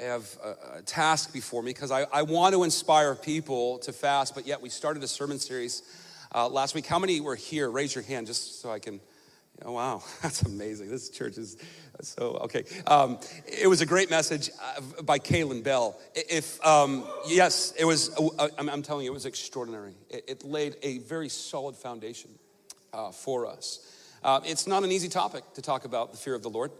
Have a, a task before me because I, I want to inspire people to fast, but yet we started a sermon series uh, last week. How many were here? Raise your hand just so I can. Oh, wow, that's amazing. This church is so okay. Um, it was a great message uh, by Kaylin Bell. If um, yes, it was. Uh, I'm, telling you, it was extraordinary. It, it laid a very solid foundation uh, for us. Uh, it's not an easy topic to talk about the fear of the Lord.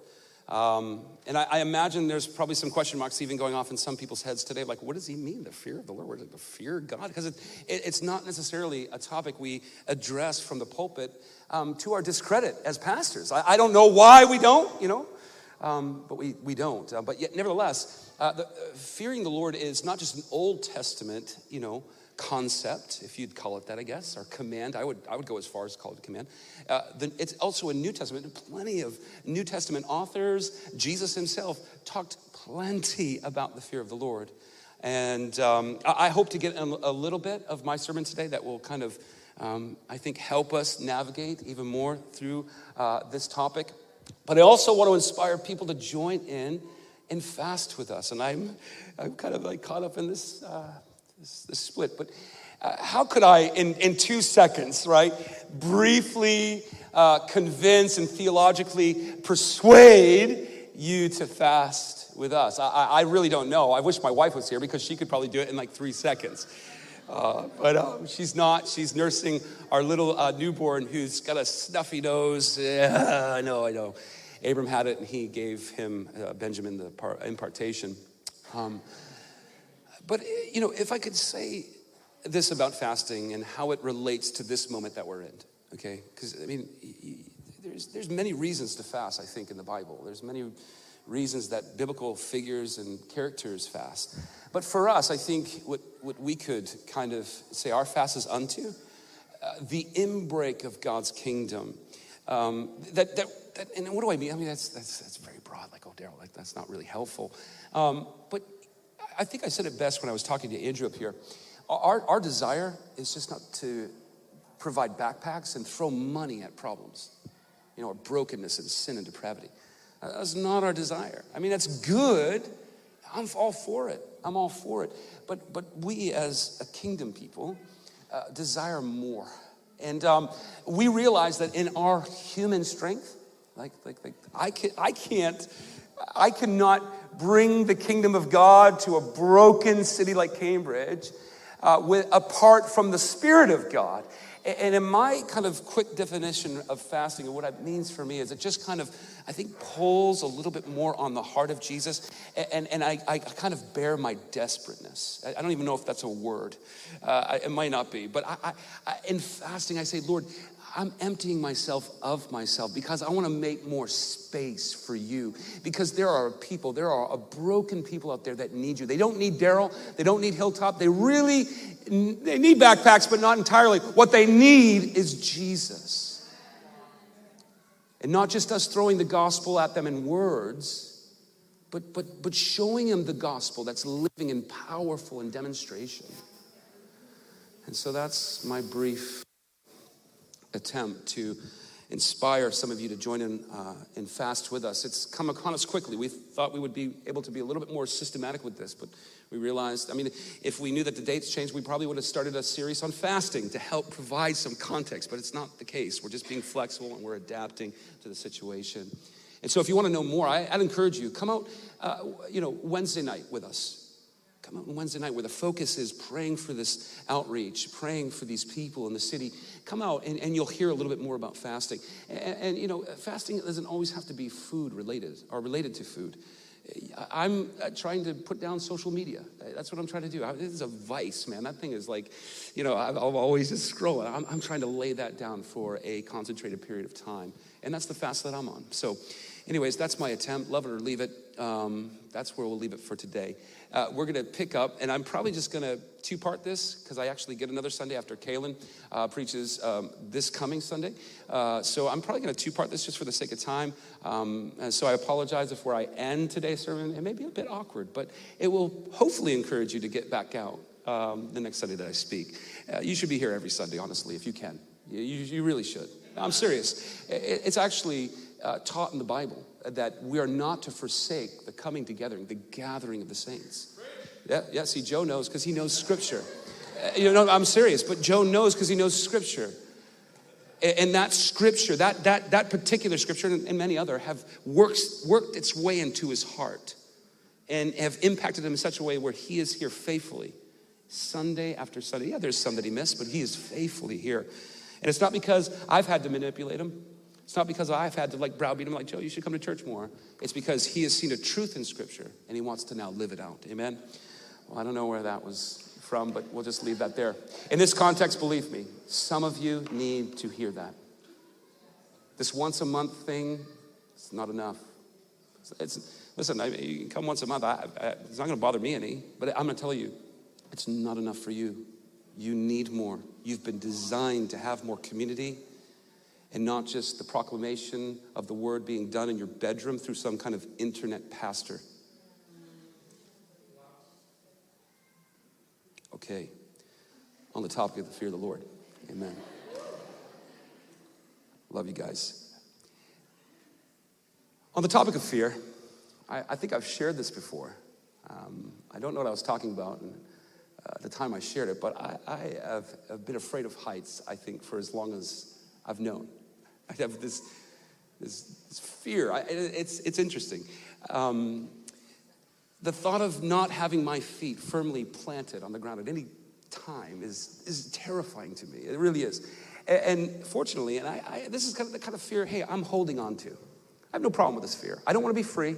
Um, and I, I, imagine there's probably some question marks even going off in some people's heads today, like, what does he mean, the fear of the Lord? The fear of God? Because it, it, it's not necessarily a topic we address from the pulpit um, to our discredit as pastors. I, I, don't know why we don't, you know, um, but we, we don't. Uh, but yet, nevertheless, uh, the, uh, fearing the Lord is not just an Old Testament, you know, concept, if you'd call it that, I guess, or command. I would, I would go as far as call it command. Uh, the, it's also a New Testament. Plenty of New Testament authors, Jesus himself talked plenty about the fear of the Lord. And um, I, I, hope to get a, a, little bit of my sermon today that will kind of, um, I think, help us navigate even more through uh, this topic. But I also want to inspire people to join in and fast with us. And I'm, I'm kind of like caught up in this. Uh, this split. But uh, how could I, in, in two seconds, right, briefly uh, convince and theologically persuade you to fast with us? I, I really don't know. I wish my wife was here because she could probably do it in like three seconds. Uh, but um, she's not. She's nursing our little uh, newborn who's got a snuffy nose. Yeah, I know, I know. Abram had it and he gave him, uh, Benjamin, the par- impartation. Um, but, you know, if I could say this about fasting and how it relates to this moment that we're in, okay? Because, I mean, there's, there's many reasons to fast, I think, in the Bible. There's many reasons that biblical figures and characters fast. But for us, I think what, what we could kind of say our fast is unto uh, the inbreak of God's kingdom. Um, that, that, that, and what do I mean? I mean, that's, that's, that's very broad, like, oh, Daryl, like, that's not really helpful. Um, but I think I said it best when I was talking to Andrew up here. Our, our desire is just not to provide backpacks and throw money at problems, you know, or brokenness and sin and depravity. That's not our desire. I mean, that's good. I'm all for it. I'm all for it. But, but we as a kingdom people uh, desire more. And um, we realize that in our human strength, like, like, like I, can, I can't, I cannot bring the kingdom of God to a broken city like Cambridge uh, with, apart from the Spirit of God. And in my kind of quick definition of fasting and what it means for me is it just kind of, I think, pulls a little bit more on the heart of Jesus. And, and I, I kind of bear my desperateness. I don't even know if that's a word. Uh, it might not be. But I, I, in fasting, I say, Lord, I'm emptying myself of myself because I want to make more space for you. Because there are people, there are a broken people out there that need you. They don't need Daryl, they don't need Hilltop. They really they need backpacks, but not entirely. What they need is Jesus. And not just us throwing the gospel at them in words, but but but showing them the gospel that's living and powerful in demonstration. And so that's my brief attempt to inspire some of you to join in uh, and fast with us. It's come upon us quickly. We thought we would be able to be a little bit more systematic with this, but we realized, I mean, if we knew that the dates changed, we probably would have started a series on fasting to help provide some context, but it's not the case. We're just being flexible and we're adapting to the situation. And so if you want to know more, I, would encourage you, come out, uh, you know, Wednesday night with us. Come out on Wednesday night where the focus is praying for this outreach, praying for these people in the city. Come out and, and you'll hear a little bit more about fasting. And, and, you know, fasting doesn't always have to be food related or related to food. I'm uh, trying to put down social media. That's what I'm trying to do. This is a vice, man. That thing is like, you know, I'm always just scrolling. I'm, I'm trying to lay that down for a concentrated period of time. And that's the fast that I'm on. So, anyways, that's my attempt. Love it or leave it. Um, that's where we'll leave it for today. Uh, we're going to pick up, and I'm probably just going to two part this because I actually get another Sunday after Kaylin uh, preaches um, this coming Sunday. Uh, so I'm probably going to two part this just for the sake of time. Um, and so I apologize if where I end today's sermon, it may be a bit awkward, but it will hopefully encourage you to get back out um, the next Sunday that I speak. Uh, you should be here every Sunday, honestly, if you can. You, you really should. I'm serious. It's actually uh, taught in the Bible that we are not to forsake the coming together, the gathering of the saints. Yeah, yeah. See, Joe knows because he knows Scripture. Uh, you know, I'm serious, but Joe knows because he knows Scripture. And that scripture, that, that, that particular scripture and many other have worked, worked its way into his heart and have impacted him in such a way where he is here faithfully, Sunday after Sunday. Yeah, there's some that he missed, but he is faithfully here. And it's not because I've had to manipulate him. It's not because I've had to like browbeat him like, Joe, you should come to church more. It's because he has seen a truth in Scripture and he wants to now live it out. Amen? Well, I don't know where that was from, but we'll just leave that there. In this context, believe me, some of you need to hear that. This once a month thing, it's not enough. It's, listen, I, you can come once a month. I, I, it's not going to bother me any, but I'm going to tell you, it's not enough for you. You need more. You've been designed to have more community and not just the proclamation of the word being done in your bedroom through some kind of internet pastor. Okay, on the topic of the fear of the Lord. Amen. Love you guys. On the topic of fear, I, I think I've shared this before. Um, I don't know what I was talking about and, uh, at the time I shared it, but I, I have, have, been afraid of heights, I think, for as long as I've known. I have this, this, this fear. I, it's, it's interesting. Um, the thought of not having my feet firmly planted on the ground at any time is, is terrifying to me. It really is. And, and fortunately, and I, I, this is kind of the kind of fear, hey, I'm holding on to. I have no problem with this fear. I don't want to be free.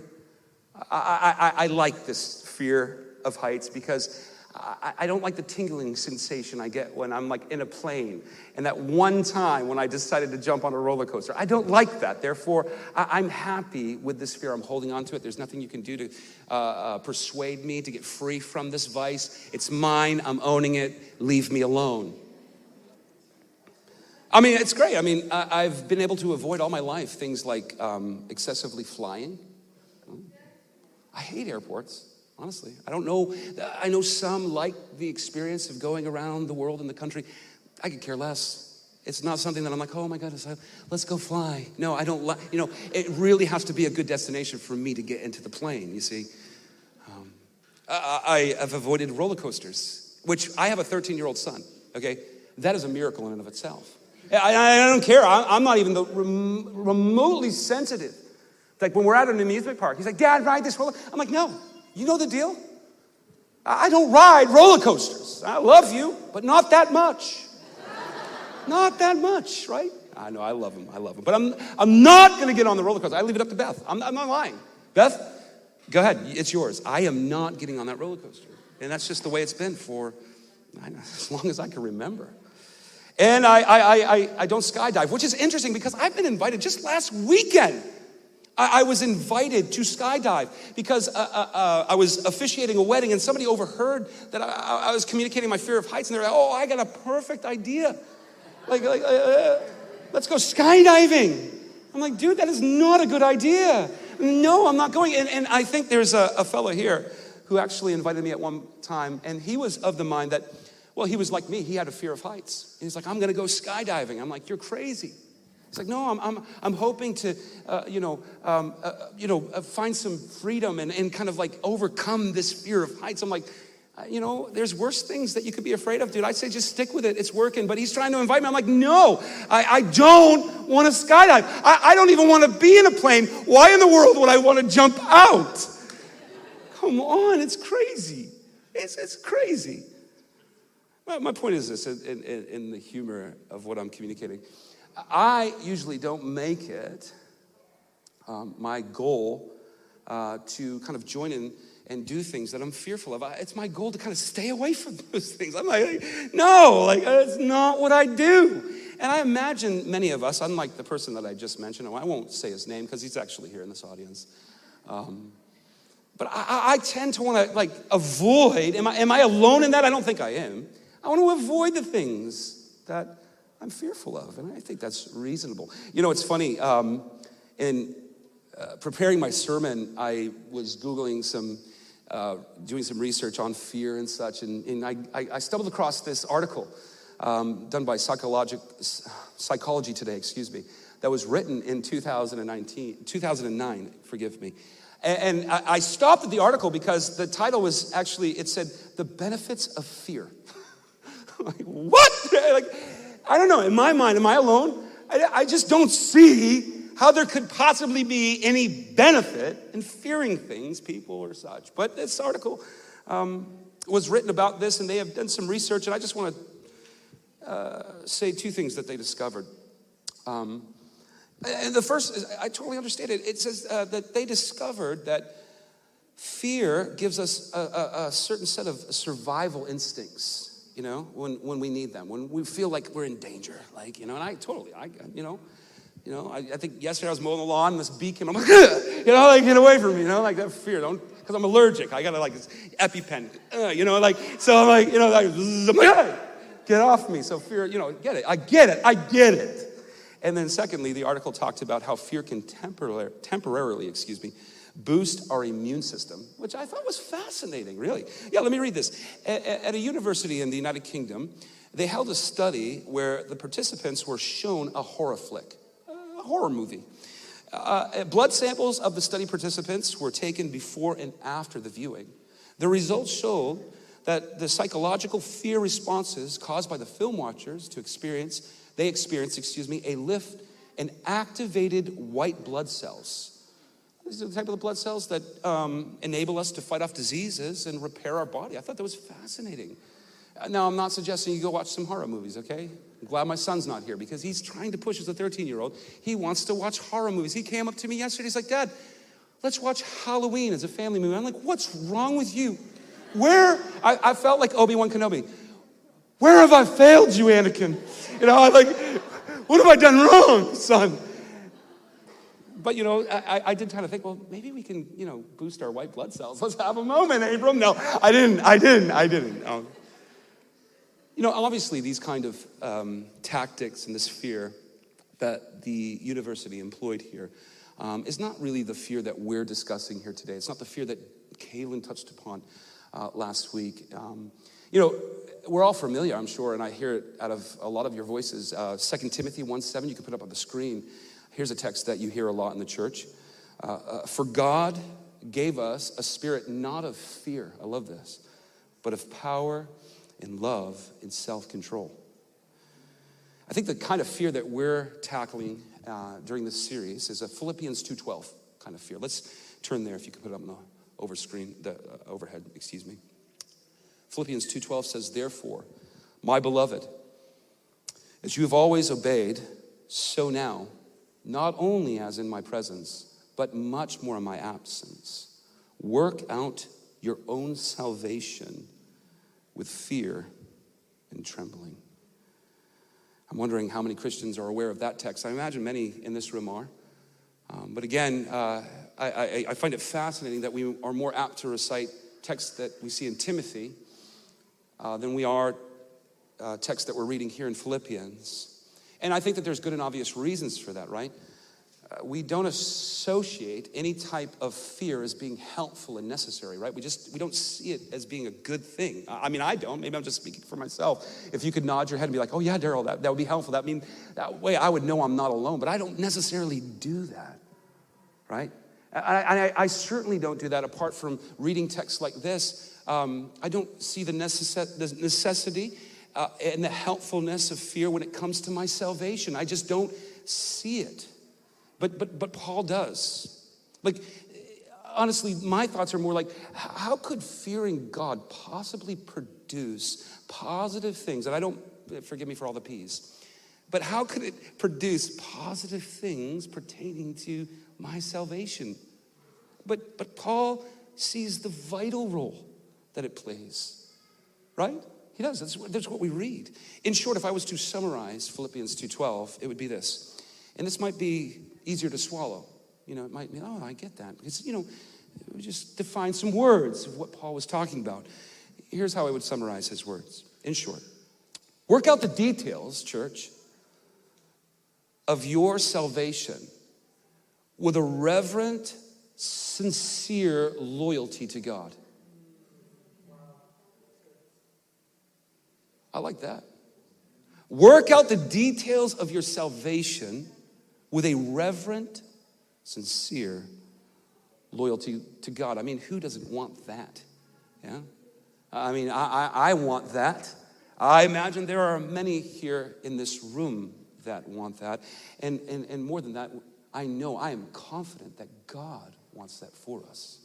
I, I, I like this fear of heights because I, I, don't like the tingling sensation I get when I'm like in a plane. And that one time when I decided to jump on a roller coaster, I don't like that. Therefore, I, am happy with this fear. I'm holding on to it. There's nothing you can do to uh, uh, persuade me to get free from this vice. It's mine. I'm owning it. Leave me alone. I mean, it's great. I mean, I, have been able to avoid all my life things like um, excessively flying. I hate airports honestly. I don't know. I know some like the experience of going around the world and the country. I could care less. It's not something that I'm like, oh my goodness, let's go fly. No, I don't like, you know, it really has to be a good destination for me to get into the plane, you see. Um, I, I have avoided roller coasters, which I have a 13 year old son, okay? That is a miracle in and of itself. I, I don't care. I'm not even the rem- remotely sensitive. Like when we're at an amusement park, he's like, Dad, ride this roller. I'm like, no, you know the deal? I don't ride roller coasters. I love you, but not that much. not that much, right? I know, I love them, I love them. But I'm, I'm not gonna get on the roller coaster. I leave it up to Beth. I'm, I'm not lying. Beth, go ahead, it's yours. I am not getting on that roller coaster. And that's just the way it's been for know, as long as I can remember. And I, I, I, I don't skydive, which is interesting because I've been invited just last weekend I, I was invited to skydive because uh, uh, uh, I was officiating a wedding and somebody overheard that I, I, was communicating my fear of heights and they're like, oh, I got a perfect idea. Like, like uh, uh, let's go skydiving. I'm like, dude, that is not a good idea. No, I'm not going. And, and I think there's a, a fellow here who actually invited me at one time, and he was of the mind that, well, he was like me. He had a fear of heights. And he's like, I'm going to go skydiving. I'm like, you're crazy. It's like, no, I'm, I'm, I'm hoping to, uh, you know, um, uh, you know, uh, find some freedom and, and kind of like overcome this fear of heights. I'm like, uh, you know, there's worse things that you could be afraid of, dude. I'd say just stick with it. It's working. But he's trying to invite me. I'm like, no, I, I don't want to skydive. I, I don't even want to be in a plane. Why in the world would I want to jump out? Come on, it's crazy. It's, it's crazy. My, my point is this in, in, in the humor of what I'm communicating. I usually don't make it um, my goal uh, to kind of join in and do things that I'm fearful of. It's my goal to kind of stay away from those things. I'm like, no, like that's not what I do. And I imagine many of us, unlike the person that I just mentioned, I won't say his name because he's actually here in this audience. Um, but I, I, tend to want to like avoid. Am I, am I alone in that? I don't think I am. I want to avoid the things that I'm fearful of. And I think that's reasonable. You know, it's funny. Um, in uh, preparing my sermon, I was Googling some, uh, doing some research on fear and such. And, and I, I, stumbled across this article um, done by Psychology Today, excuse me, that was written in 2019, 2009, forgive me. And, I stopped at the article because the title was actually, it said, The Benefits of Fear. like, what? like, I don't know. In my mind, am I alone? I, I just don't see how there could possibly be any benefit in fearing things, people, or such. But this article um, was written about this, and they have done some research, and I just want to uh, say two things that they discovered. Um, and the first is, I totally understand it. It says uh, that they discovered that fear gives us a, a, a, certain set of survival instincts, you know, when, when we need them, when we feel like we're in danger. Like, you know, and I totally, I, you know, you know, I, I think yesterday I was mowing the lawn and this bee came. I'm like, you know, like get away from me. You know, like that fear. Don't because I'm allergic. I got to like this EpiPen. Uh, you know, like so I'm like, you know, like, get off me. So fear, you know, get it. I get it. I get it. And then secondly, the article talked about how fear can temporarily, temporarily, excuse me, boost our immune system, which I thought was fascinating, really. Yeah, let me read this. At, a university in the United Kingdom, they held a study where the participants were shown a horror flick a horror movie. Uh, blood samples of the study participants were taken before and after the viewing. The results showed that the psychological fear responses caused by the film watchers to experience, they experienced, excuse me, a lift in activated white blood cells. These are the type of the blood cells that um, enable us to fight off diseases and repair our body. I thought that was fascinating. Now, I'm not suggesting you go watch some horror movies, okay? I'm glad my son's not here because he's trying to push as a 13 year old. He wants to watch horror movies. He came up to me yesterday. He's like, Dad, let's watch Halloween as a family movie. I'm like, what's wrong with you? Where? I, I felt like Obi Wan Kenobi. Where have I failed you, Anakin? You know, I'm like, what have I done wrong, son? But you know, I, I did kind of think, well, maybe we can, you know, boost our white blood cells. Let's have a moment, Abram. No, I didn't. I didn't. I didn't. No. You know, obviously, these kind of um, tactics and this fear that the university employed here um, is not really the fear that we're discussing here today. It's not the fear that Kaylin touched upon uh, last week. Um, you know, we're all familiar, I'm sure, and I hear it out of a lot of your voices. Uh, 2 Timothy 1 7, you can put up on the screen. Here's a text that you hear a lot in the church. Uh, uh, For God gave us a spirit not of fear, I love this, but of power and love and self control. I think the kind of fear that we're tackling uh, during this series is a Philippians 2:12 kind of fear. Let's turn there if you could put it up on the over screen, the uh, overhead, excuse me. Philippians 2:12 says, "Therefore, my beloved, as you have always obeyed, so now, not only as in my presence, but much more in my absence, work out your own salvation with fear and trembling. I'm wondering how many Christians are aware of that text. I imagine many in this room are. Um, but again, uh, I, I, I, find it fascinating that we are more apt to recite texts that we see in Timothy uh, than we are uh, texts that we're reading here in Philippians. And I think that there's good and obvious reasons for that, right? Uh, we don't associate any type of fear as being helpful and necessary right? We just we don't see it as being a good thing. I mean i don't. Maybe i'm just speaking for myself. If you could nod your head and be like oh yeah daryl that, that would be helpful. That mean that way i would know i'm not alone. But i don't necessarily do that right? I, I, I certainly don't do that apart from reading texts like this. Um, i don't see the, necess- the necessity uh, and the helpfulness of fear when it comes to my salvation i just don't see it but, but, but Paul does. Like, honestly, my thoughts are more like how could fearing God possibly produce positive things? And I don't, forgive me for all the P's, but how could it produce positive things pertaining to my salvation? But, but Paul sees the vital role that it plays, right? He does. That's, that's what we read. In short, if I was to summarize Philippians 2.12, it would be this. And this might be easier to swallow. You know, it might be, oh, I get that. Because, you know, we just define some words of what Paul was talking about. Here's how I would summarize his words in short work out the details, church, of your salvation with a reverent, sincere loyalty to God. I like that. Work out the details of your salvation with a reverent, sincere loyalty to God. I mean, who doesn't want that? Yeah? I mean, I, I, I want that. I imagine there are many here in this room that want that. And, and, and more than that, I know, I am confident that God wants that for us.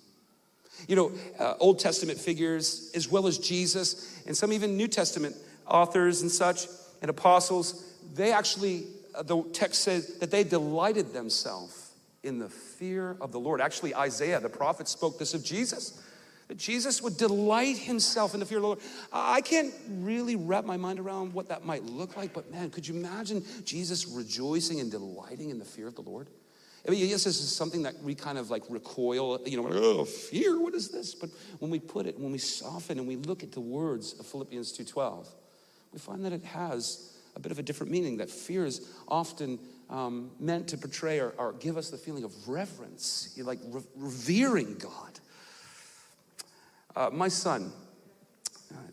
You know, uh, Old Testament figures, as well as Jesus, and some even New Testament authors and such, and apostles, they actually, uh, the text says that they delighted themselves in the fear of the Lord. Actually, Isaiah, the prophet, spoke this of Jesus. That Jesus would delight himself in the fear of the Lord. I can't really wrap my mind around what that might look like, but man, could you imagine Jesus rejoicing and delighting in the fear of the Lord? I mean, yes, this is something that we kind of like recoil, you know, oh, fear, what is this? But when we put it, when we soften and we look at the words of Philippians 2.12, we find that it has a bit of a different meaning, that fear is often um, meant to portray or, or, give us the feeling of reverence, like re- revering God. Uh, my son,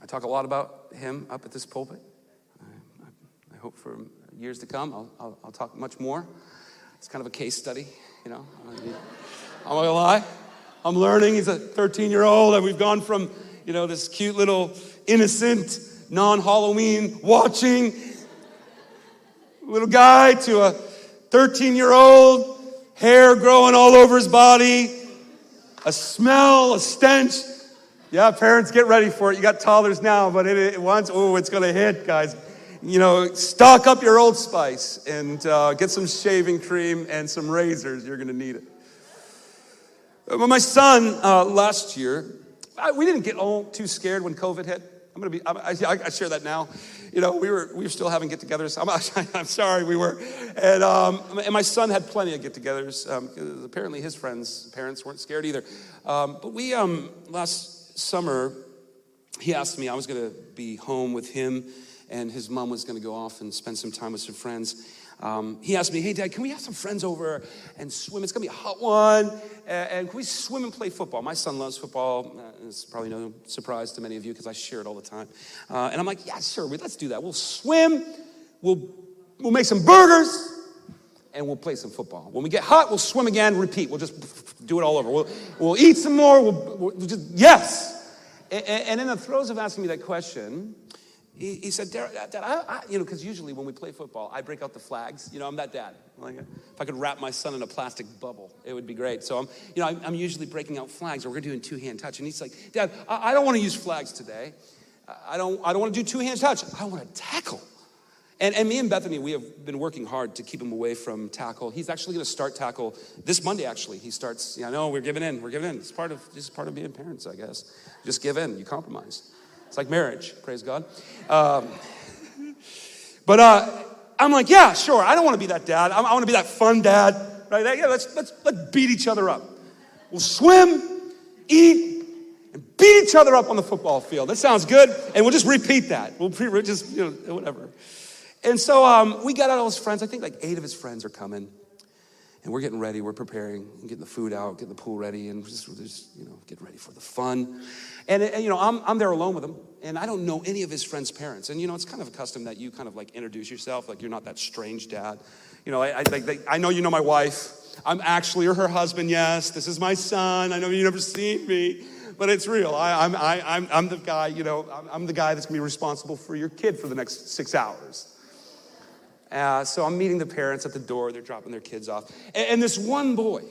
I talk a lot about him up at this pulpit. I, I hope for years to come, I'll, I'll, I'll talk much more. It's kind of a case study, you know. I'm not gonna lie. I'm learning. He's a 13 year old, and we've gone from, you know, this cute little innocent, non Halloween watching little guy to a 13 year old, hair growing all over his body, a smell, a stench. Yeah, parents, get ready for it. You got toddlers now, but it, it once, oh, it's gonna hit, guys you know, stock up your Old Spice and uh, get some shaving cream and some razors. You're going to need it. But my son uh, last year, I, we didn't get all too scared when COVID hit. I'm to be, I, I, I, share that now. You know, we were, we were still having get togethers. I'm, I'm sorry, we were. And, um, and my son had plenty of get togethers. Um, apparently, his friends' parents weren't scared either. Um, but we, um, last summer, he asked me, I was to be home with him and his mom was to go off and spend some time with some friends. Um, he asked me, Hey, Dad, can we have some friends over and swim? It's going to be a hot one. And, can we swim and play football? My son loves football. Uh, it's probably no surprise to many of you because I share it all the time. Uh, and I'm like, Yeah, sure, let's do that. We'll swim, we'll, we'll make some burgers, and we'll play some football. When we get hot, we'll swim again, repeat. We'll just do it all over. We'll, we'll eat some more. We'll, we'll just, yes. And, and in the throes of asking me that question, he, he said, Dad, I, I, you know, because usually when we play football, I break out the flags. You know, I'm that dad. Like, if I could wrap my son in a plastic bubble, it would be great. So I'm, you know, I'm, I'm usually breaking out flags, or we're doing two hand touch. And he's like, Dad, I, I don't want to use flags today. I don't, I don't want to do two hand touch. I want to tackle. And, and me and Bethany, we have been working hard to keep him away from tackle. He's actually going to start tackle this Monday. Actually, he starts. Yeah, no, we're giving in. We're giving in. It's part of just part of being parents, I guess. Just give in. You compromise. It's like marriage, praise God. Um, but uh, I'm like, yeah, sure. I don't want to be that dad. I, I want to be that fun dad, right? Yeah, let's, let's, let's beat each other up. We'll swim, eat, and beat each other up on the football field. That sounds good. And we'll just repeat that. We'll pre- just, you know, whatever. And so um, we got out all his friends. I think like eight of his friends are coming. And we're getting ready. We're preparing, getting the food out, getting the pool ready, and just, just you know, getting ready for the fun. And, and, you know, I'm, I'm there alone with him, and I don't know any of his friends' parents. And, you know, it's kind of a custom that you kind of like introduce yourself, like you're not that strange dad. You know, I, I, they, I know you know my wife. I'm actually her husband, yes. This is my son. I know you've never seen me, but it's real. I, I'm, I, I'm, I'm the guy, you know, I'm, I'm the guy that's gonna be responsible for your kid for the next six hours. Uh, so I'm meeting the parents at the door. They're dropping their kids off. And, and, this one boy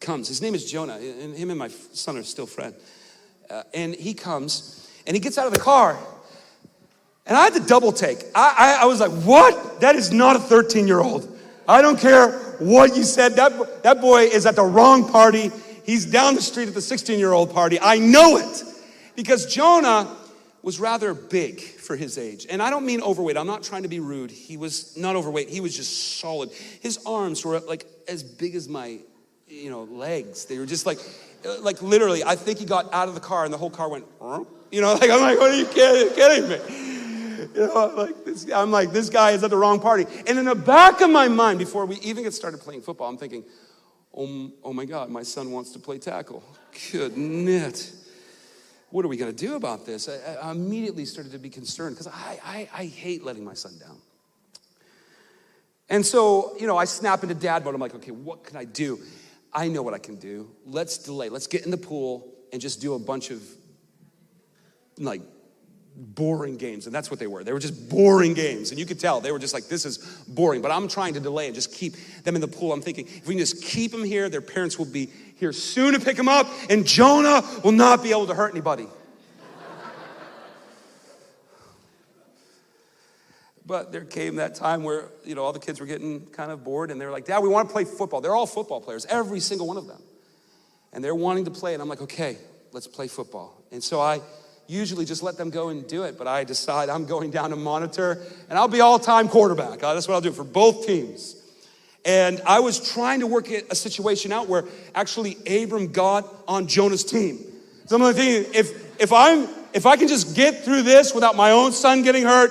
comes. His name is Jonah, and him and my son are still friends. Uh, and he comes and he gets out of the car. And I had to double take. I, I, I was like, what? That is not a 13 year old. I don't care what you said. That, that boy is at the wrong party. He's down the street at the 16 year old party. I know it because Jonah was rather big for his age. And I don't mean overweight. I'm not trying to be rude. He was not overweight. He was just solid. His arms were like as big as my, you know, legs. They were just like uh, like literally, I think he got out of the car and the whole car went, you know, like I'm like, what are you kidding, kidding me? You know, like this, I'm like, this guy is at the wrong party. And in the back of my mind, before we even get started playing football, I'm thinking, oh, oh my God, my son wants to play tackle. Good knit. What are we going to do about this? I, I immediately started to be concerned because I, I, I hate letting my son down. And so, you know, I snap into dad mode. I'm like, okay, what can I do? I know what I can do. Let's delay. Let's get in the pool and just do a bunch of like boring games. And that's what they were. They were just boring games. And you could tell they were just like, this is boring. But I'm trying to delay and just keep them in the pool. I'm thinking, if we can just keep them here, their parents will be here soon to pick them up, and Jonah will not be able to hurt anybody. But there came that time where, you know, all the kids were getting kind of bored and they were like, Dad, we want to play football. They're all football players, every single one of them. And they're wanting to play. And I'm like, okay, let's play football. And so I usually just let them go and do it. But I decide I'm going down to monitor and I'll be all time quarterback. Uh, that's what I'll do for both teams. And I was trying to work a situation out where actually Abram got on Jonah's team. So I'm thinking, if, if, I'm, if I can just get through this without my own son getting hurt,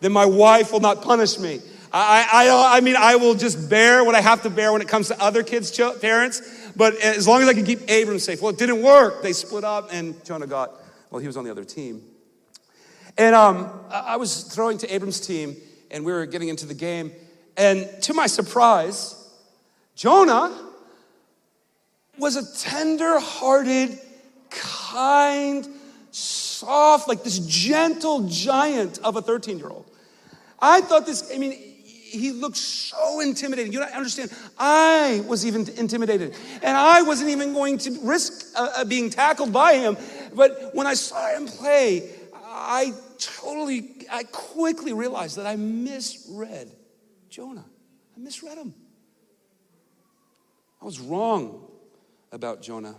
then my wife will not punish me. I, I, I mean, I will just bear what I have to bear when it comes to other kids' parents. But as long as I can keep Abram safe. Well, it didn't work. They split up, and Jonah got, well, he was on the other team. And um, I was throwing to Abram's team, and we were getting into the game. And to my surprise, Jonah was a tender hearted, kind, soft, like this gentle giant of a 13 year old. I thought this, I mean, he looked so intimidating. You don't understand. I was even intimidated. And I wasn't even going to risk uh, uh, being tackled by him. But when I saw him play, I totally, I quickly realized that I misread Jonah. I misread him. I was wrong about Jonah.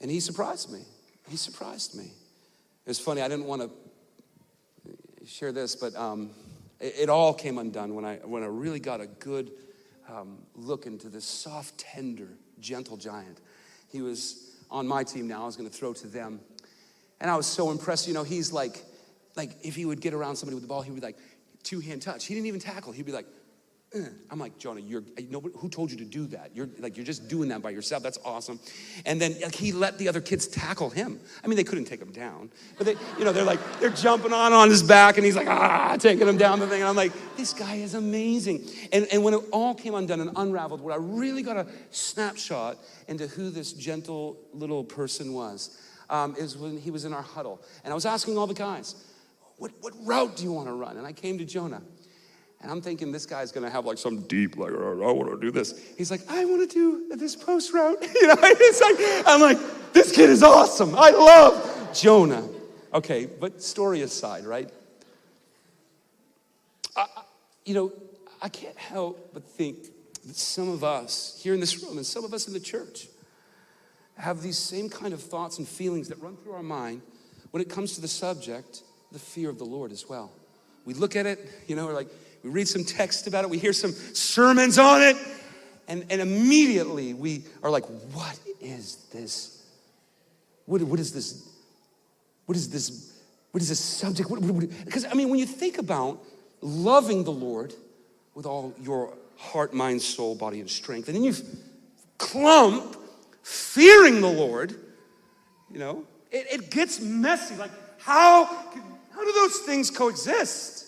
And he surprised me. He surprised me. It was funny, I didn't want to share this, but um, it, it, all came undone when I, when I really got a good um, look into this soft, tender, gentle giant. He was on my team now. I was going to throw to them. And I was so impressed. You know, he's like, like if he would get around somebody with the ball, he would be like two hand touch. He didn't even tackle. He'd be like, I'm like, Jonah, you're, nobody, who told you to do that? You're like, you're just doing that by yourself. That's awesome. And then like, he let the other kids tackle him. I mean, they couldn't take him down, but they, you know, they're like, they're jumping on on his back, and he's like, ah, taking him down the thing. And I'm like, this guy is amazing. And, and when it all came undone and unraveled, where I really got a snapshot into who this gentle little person was, um, is when he was in our huddle. And I was asking all the guys, what, what route do you want to run? And I came to Jonah. And I'm thinking this guy's gonna have like some deep, like, oh, I wanna do this. He's like, I wanna do this post route. you know, it's like, I'm like, this kid is awesome. I love Jonah. Okay, but story aside, right? I, you know, I can't help but think that some of us here in this room and some of us in the church have these same kind of thoughts and feelings that run through our mind when it comes to the subject, the fear of the Lord as well. We look at it, you know, we're like, we read some text about it, we hear some sermons on it, and, and immediately we are like, what is this? What, what is this? What is this? What is this subject? Because, I mean, when you think about loving the Lord with all your heart, mind, soul, body, and strength, and then you clump fearing the Lord, you know, it, it gets messy. Like, how, how do those things coexist?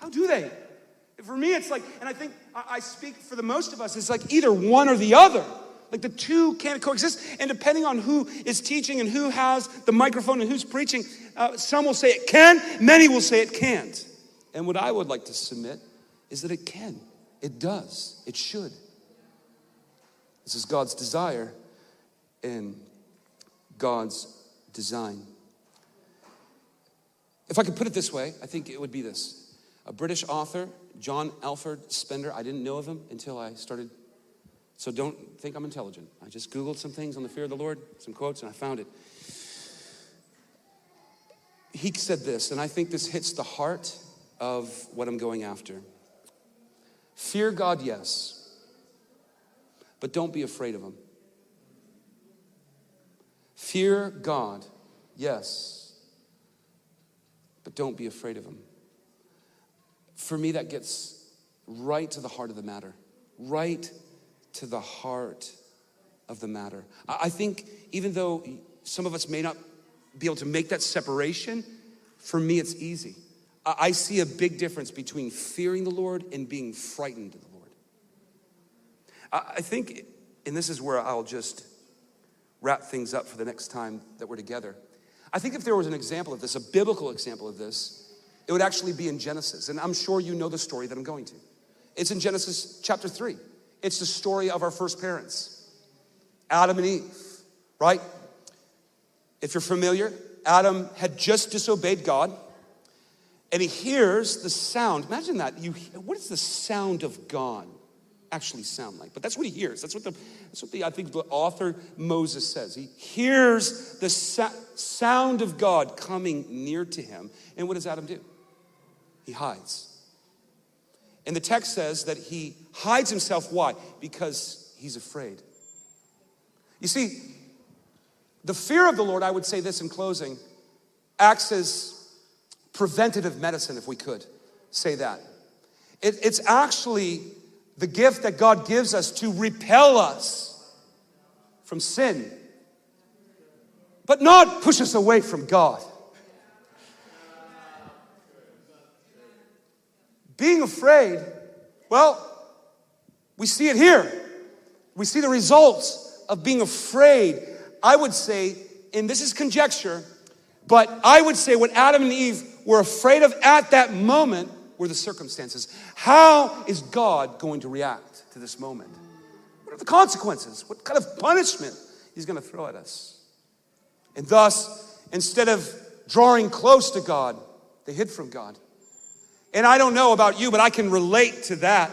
How do they? For me, it's like, and I think I speak for the most of us, it's like either one or the other. Like the two can't coexist. And depending on who is teaching and who has the microphone and who's preaching, uh, some will say it can, many will say it can't. And what I would like to submit is that it can, it does, it should. This is God's desire and God's design. If I could put it this way, I think it would be this a British author, John Alfred Spender. I didn't know of him until I started. So don't think I'm intelligent. I just Googled some things on the fear of the Lord, some quotes, and I found it. He said this, and I think this hits the heart of what I'm going after. Fear God, yes, but don't be afraid of Him. Fear God, yes, but don't be afraid of Him for me, that gets right to the heart of the matter, right to the heart of the matter. I think even though some of us may not be able to make that separation, for me, it's easy. I see a big difference between fearing the Lord and being frightened of the Lord. I think, and this is where I'll just wrap things up for the next time that we're together. I think if there was an example of this, a biblical example of this, it would actually be in Genesis. And I'm sure you know the story that I'm going to. It's in Genesis chapter 3. It's the story of our first parents, Adam and Eve, right? If you're familiar, Adam had just disobeyed God and he hears the sound. Imagine that. You, what does the sound of God actually sound like? But that's what he hears. That's what the, that's what the I think the author Moses says. He hears the sa- sound of God coming near to him. And what does Adam do? He hides. And the text says that he hides himself. Why? Because he's afraid. You see, the fear of the Lord, I would say this in closing, acts as preventative medicine, if we could say that. It, it's actually the gift that God gives us to repel us from sin, but not push us away from God. Being afraid, well, we see it here. We see the results of being afraid. I would say, and this is conjecture, but I would say what Adam and Eve were afraid of at that moment were the circumstances. How is God going to react to this moment? What are the consequences? What kind of punishment he's going to throw at us? And thus, instead of drawing close to God, they hid from God. And I don't know about you, but I can relate to that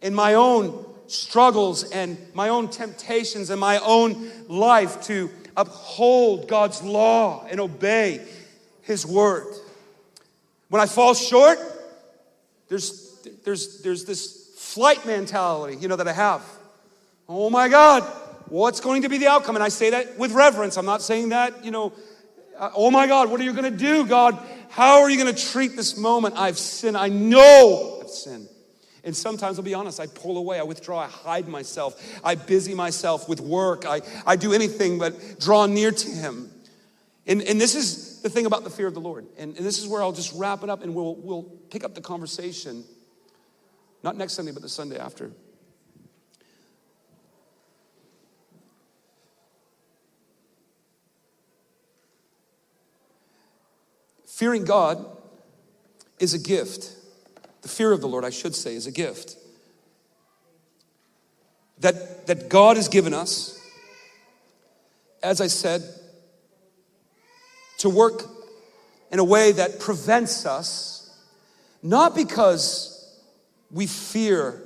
in my own struggles and my own temptations and my own life to uphold God's law and obey His word. When I fall short, there's, there's, there's this flight mentality, you know, that I have. Oh my God, what's going to be the outcome? And I say that with reverence. I'm not saying that, you know, uh, oh my God, what are you going to do, God? How are you going to treat this moment? I've sinned. I know I've sinned. And sometimes I'll be honest, I pull away, I withdraw, I hide myself, I busy myself with work, I, I do anything but draw near to Him. And, and this is the thing about the fear of the Lord. And, and this is where I'll just wrap it up and we'll, we'll pick up the conversation, not next Sunday, but the Sunday after. Fearing God is a gift. The fear of the Lord, I should say, is a gift that, that God has given us. As I said, to work in a way that prevents us, not because we fear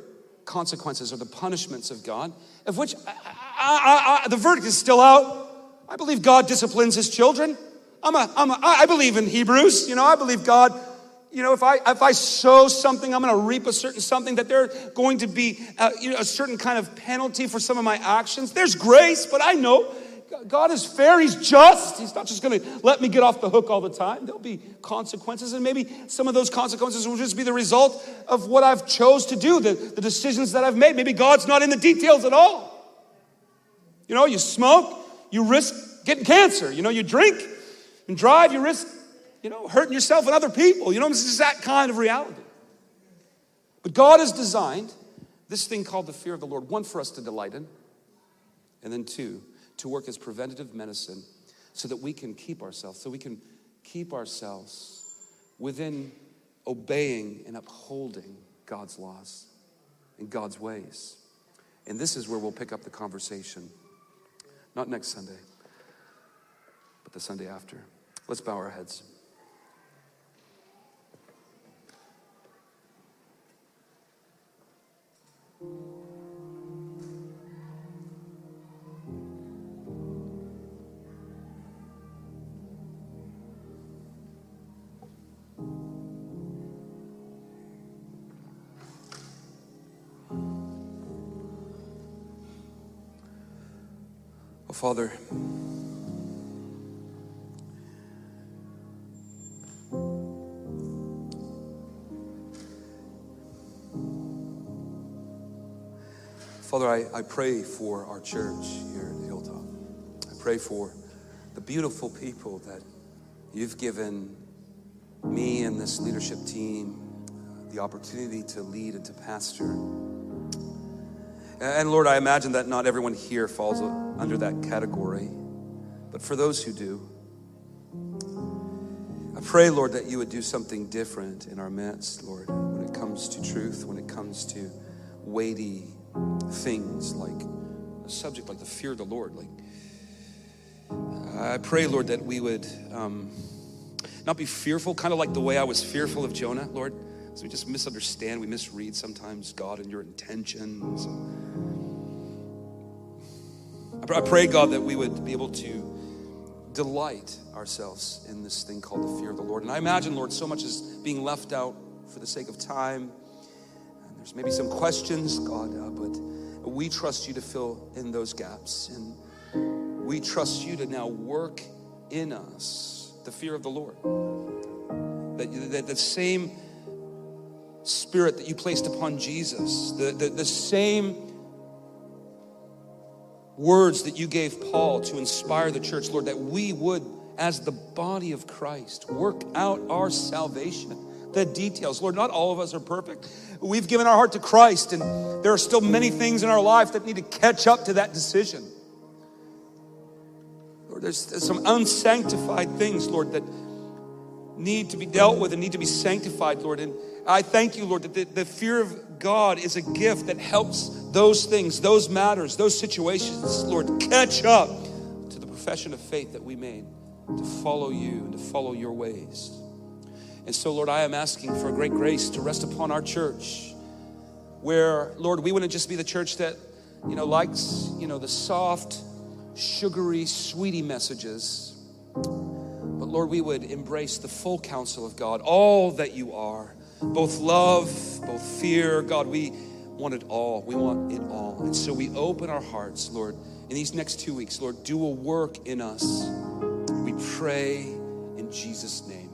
consequences or the punishments of God, of which I, I, I, the verdict is still out. I believe God disciplines his children. I'm a, I'm a, I believe in Hebrews. You know, I believe God, you know, if I, if I sow something, I'm going to reap a certain something, that there's going to be a, you know, a certain kind of penalty for some of my actions. There's grace, but I know God is fair, He's just. He's not just going to let me get off the hook all the time. There'll be consequences, and maybe some of those consequences will just be the result of what I've chose to do, the, the decisions that I've made. Maybe God's not in the details at all. You know, you smoke, you risk getting cancer. You know, you drink and drive, you risk, you know, hurting yourself and other people. You know, this is that kind of reality. But God has designed this thing called the fear of the Lord, one for us to delight in, and then two, to work as preventative medicine so that we can keep ourselves, so we can keep ourselves within obeying and upholding God's laws and God's ways. And this is where we'll pick up the conversation. Not next Sunday, but the Sunday after. Let's bow our heads. Oh, Father, Father, I, I pray for our church here at Hilltop. I pray for the beautiful people that you've given me and this leadership team uh, the opportunity to lead and to pastor. And Lord, I imagine that not everyone here falls under that category, but for those who do, I pray, Lord, that you would do something different in our midst, Lord, when it comes to truth, when it comes to weighty things like a subject like the fear of the Lord. Like, I pray, Lord, that we would um, not be fearful, kind of like the way I was fearful of Jonah, Lord. So we just misunderstand, we misread sometimes God and your intentions. I pray, God, that we would be able to delight ourselves in this thing called the fear of the Lord. And I imagine, Lord, so much is being left out for the sake of time. There's maybe some questions, God, uh, but we trust you to fill in those gaps. And we trust you to now work in us the fear of the Lord. That, that the same spirit that you placed upon Jesus, the, the, the same words that you gave Paul to inspire the church, Lord, that we would, as the body of Christ, work out our salvation. The details. Lord, not all of us are perfect. We've given our heart to Christ, and there are still many things in our life that need to catch up to that decision. Lord, there's, there's some unsanctified things, Lord, that need to be dealt with and need to be sanctified, Lord. And I thank you, Lord, that the, the fear of God is a gift that helps those things, those matters, those situations, Lord, catch up to the profession of faith that we made to follow you and to follow your ways. And so, Lord, I am asking for a great grace to rest upon our church, where, Lord, we wouldn't just be the church that, you know, likes, you know, the soft, sugary, sweetie messages, but Lord, we would embrace the full counsel of God, all that you are both love, both fear. God, we want it all. We want it all. And so we open our hearts, Lord, in these next two weeks. Lord, do a work in us. We pray in Jesus' name.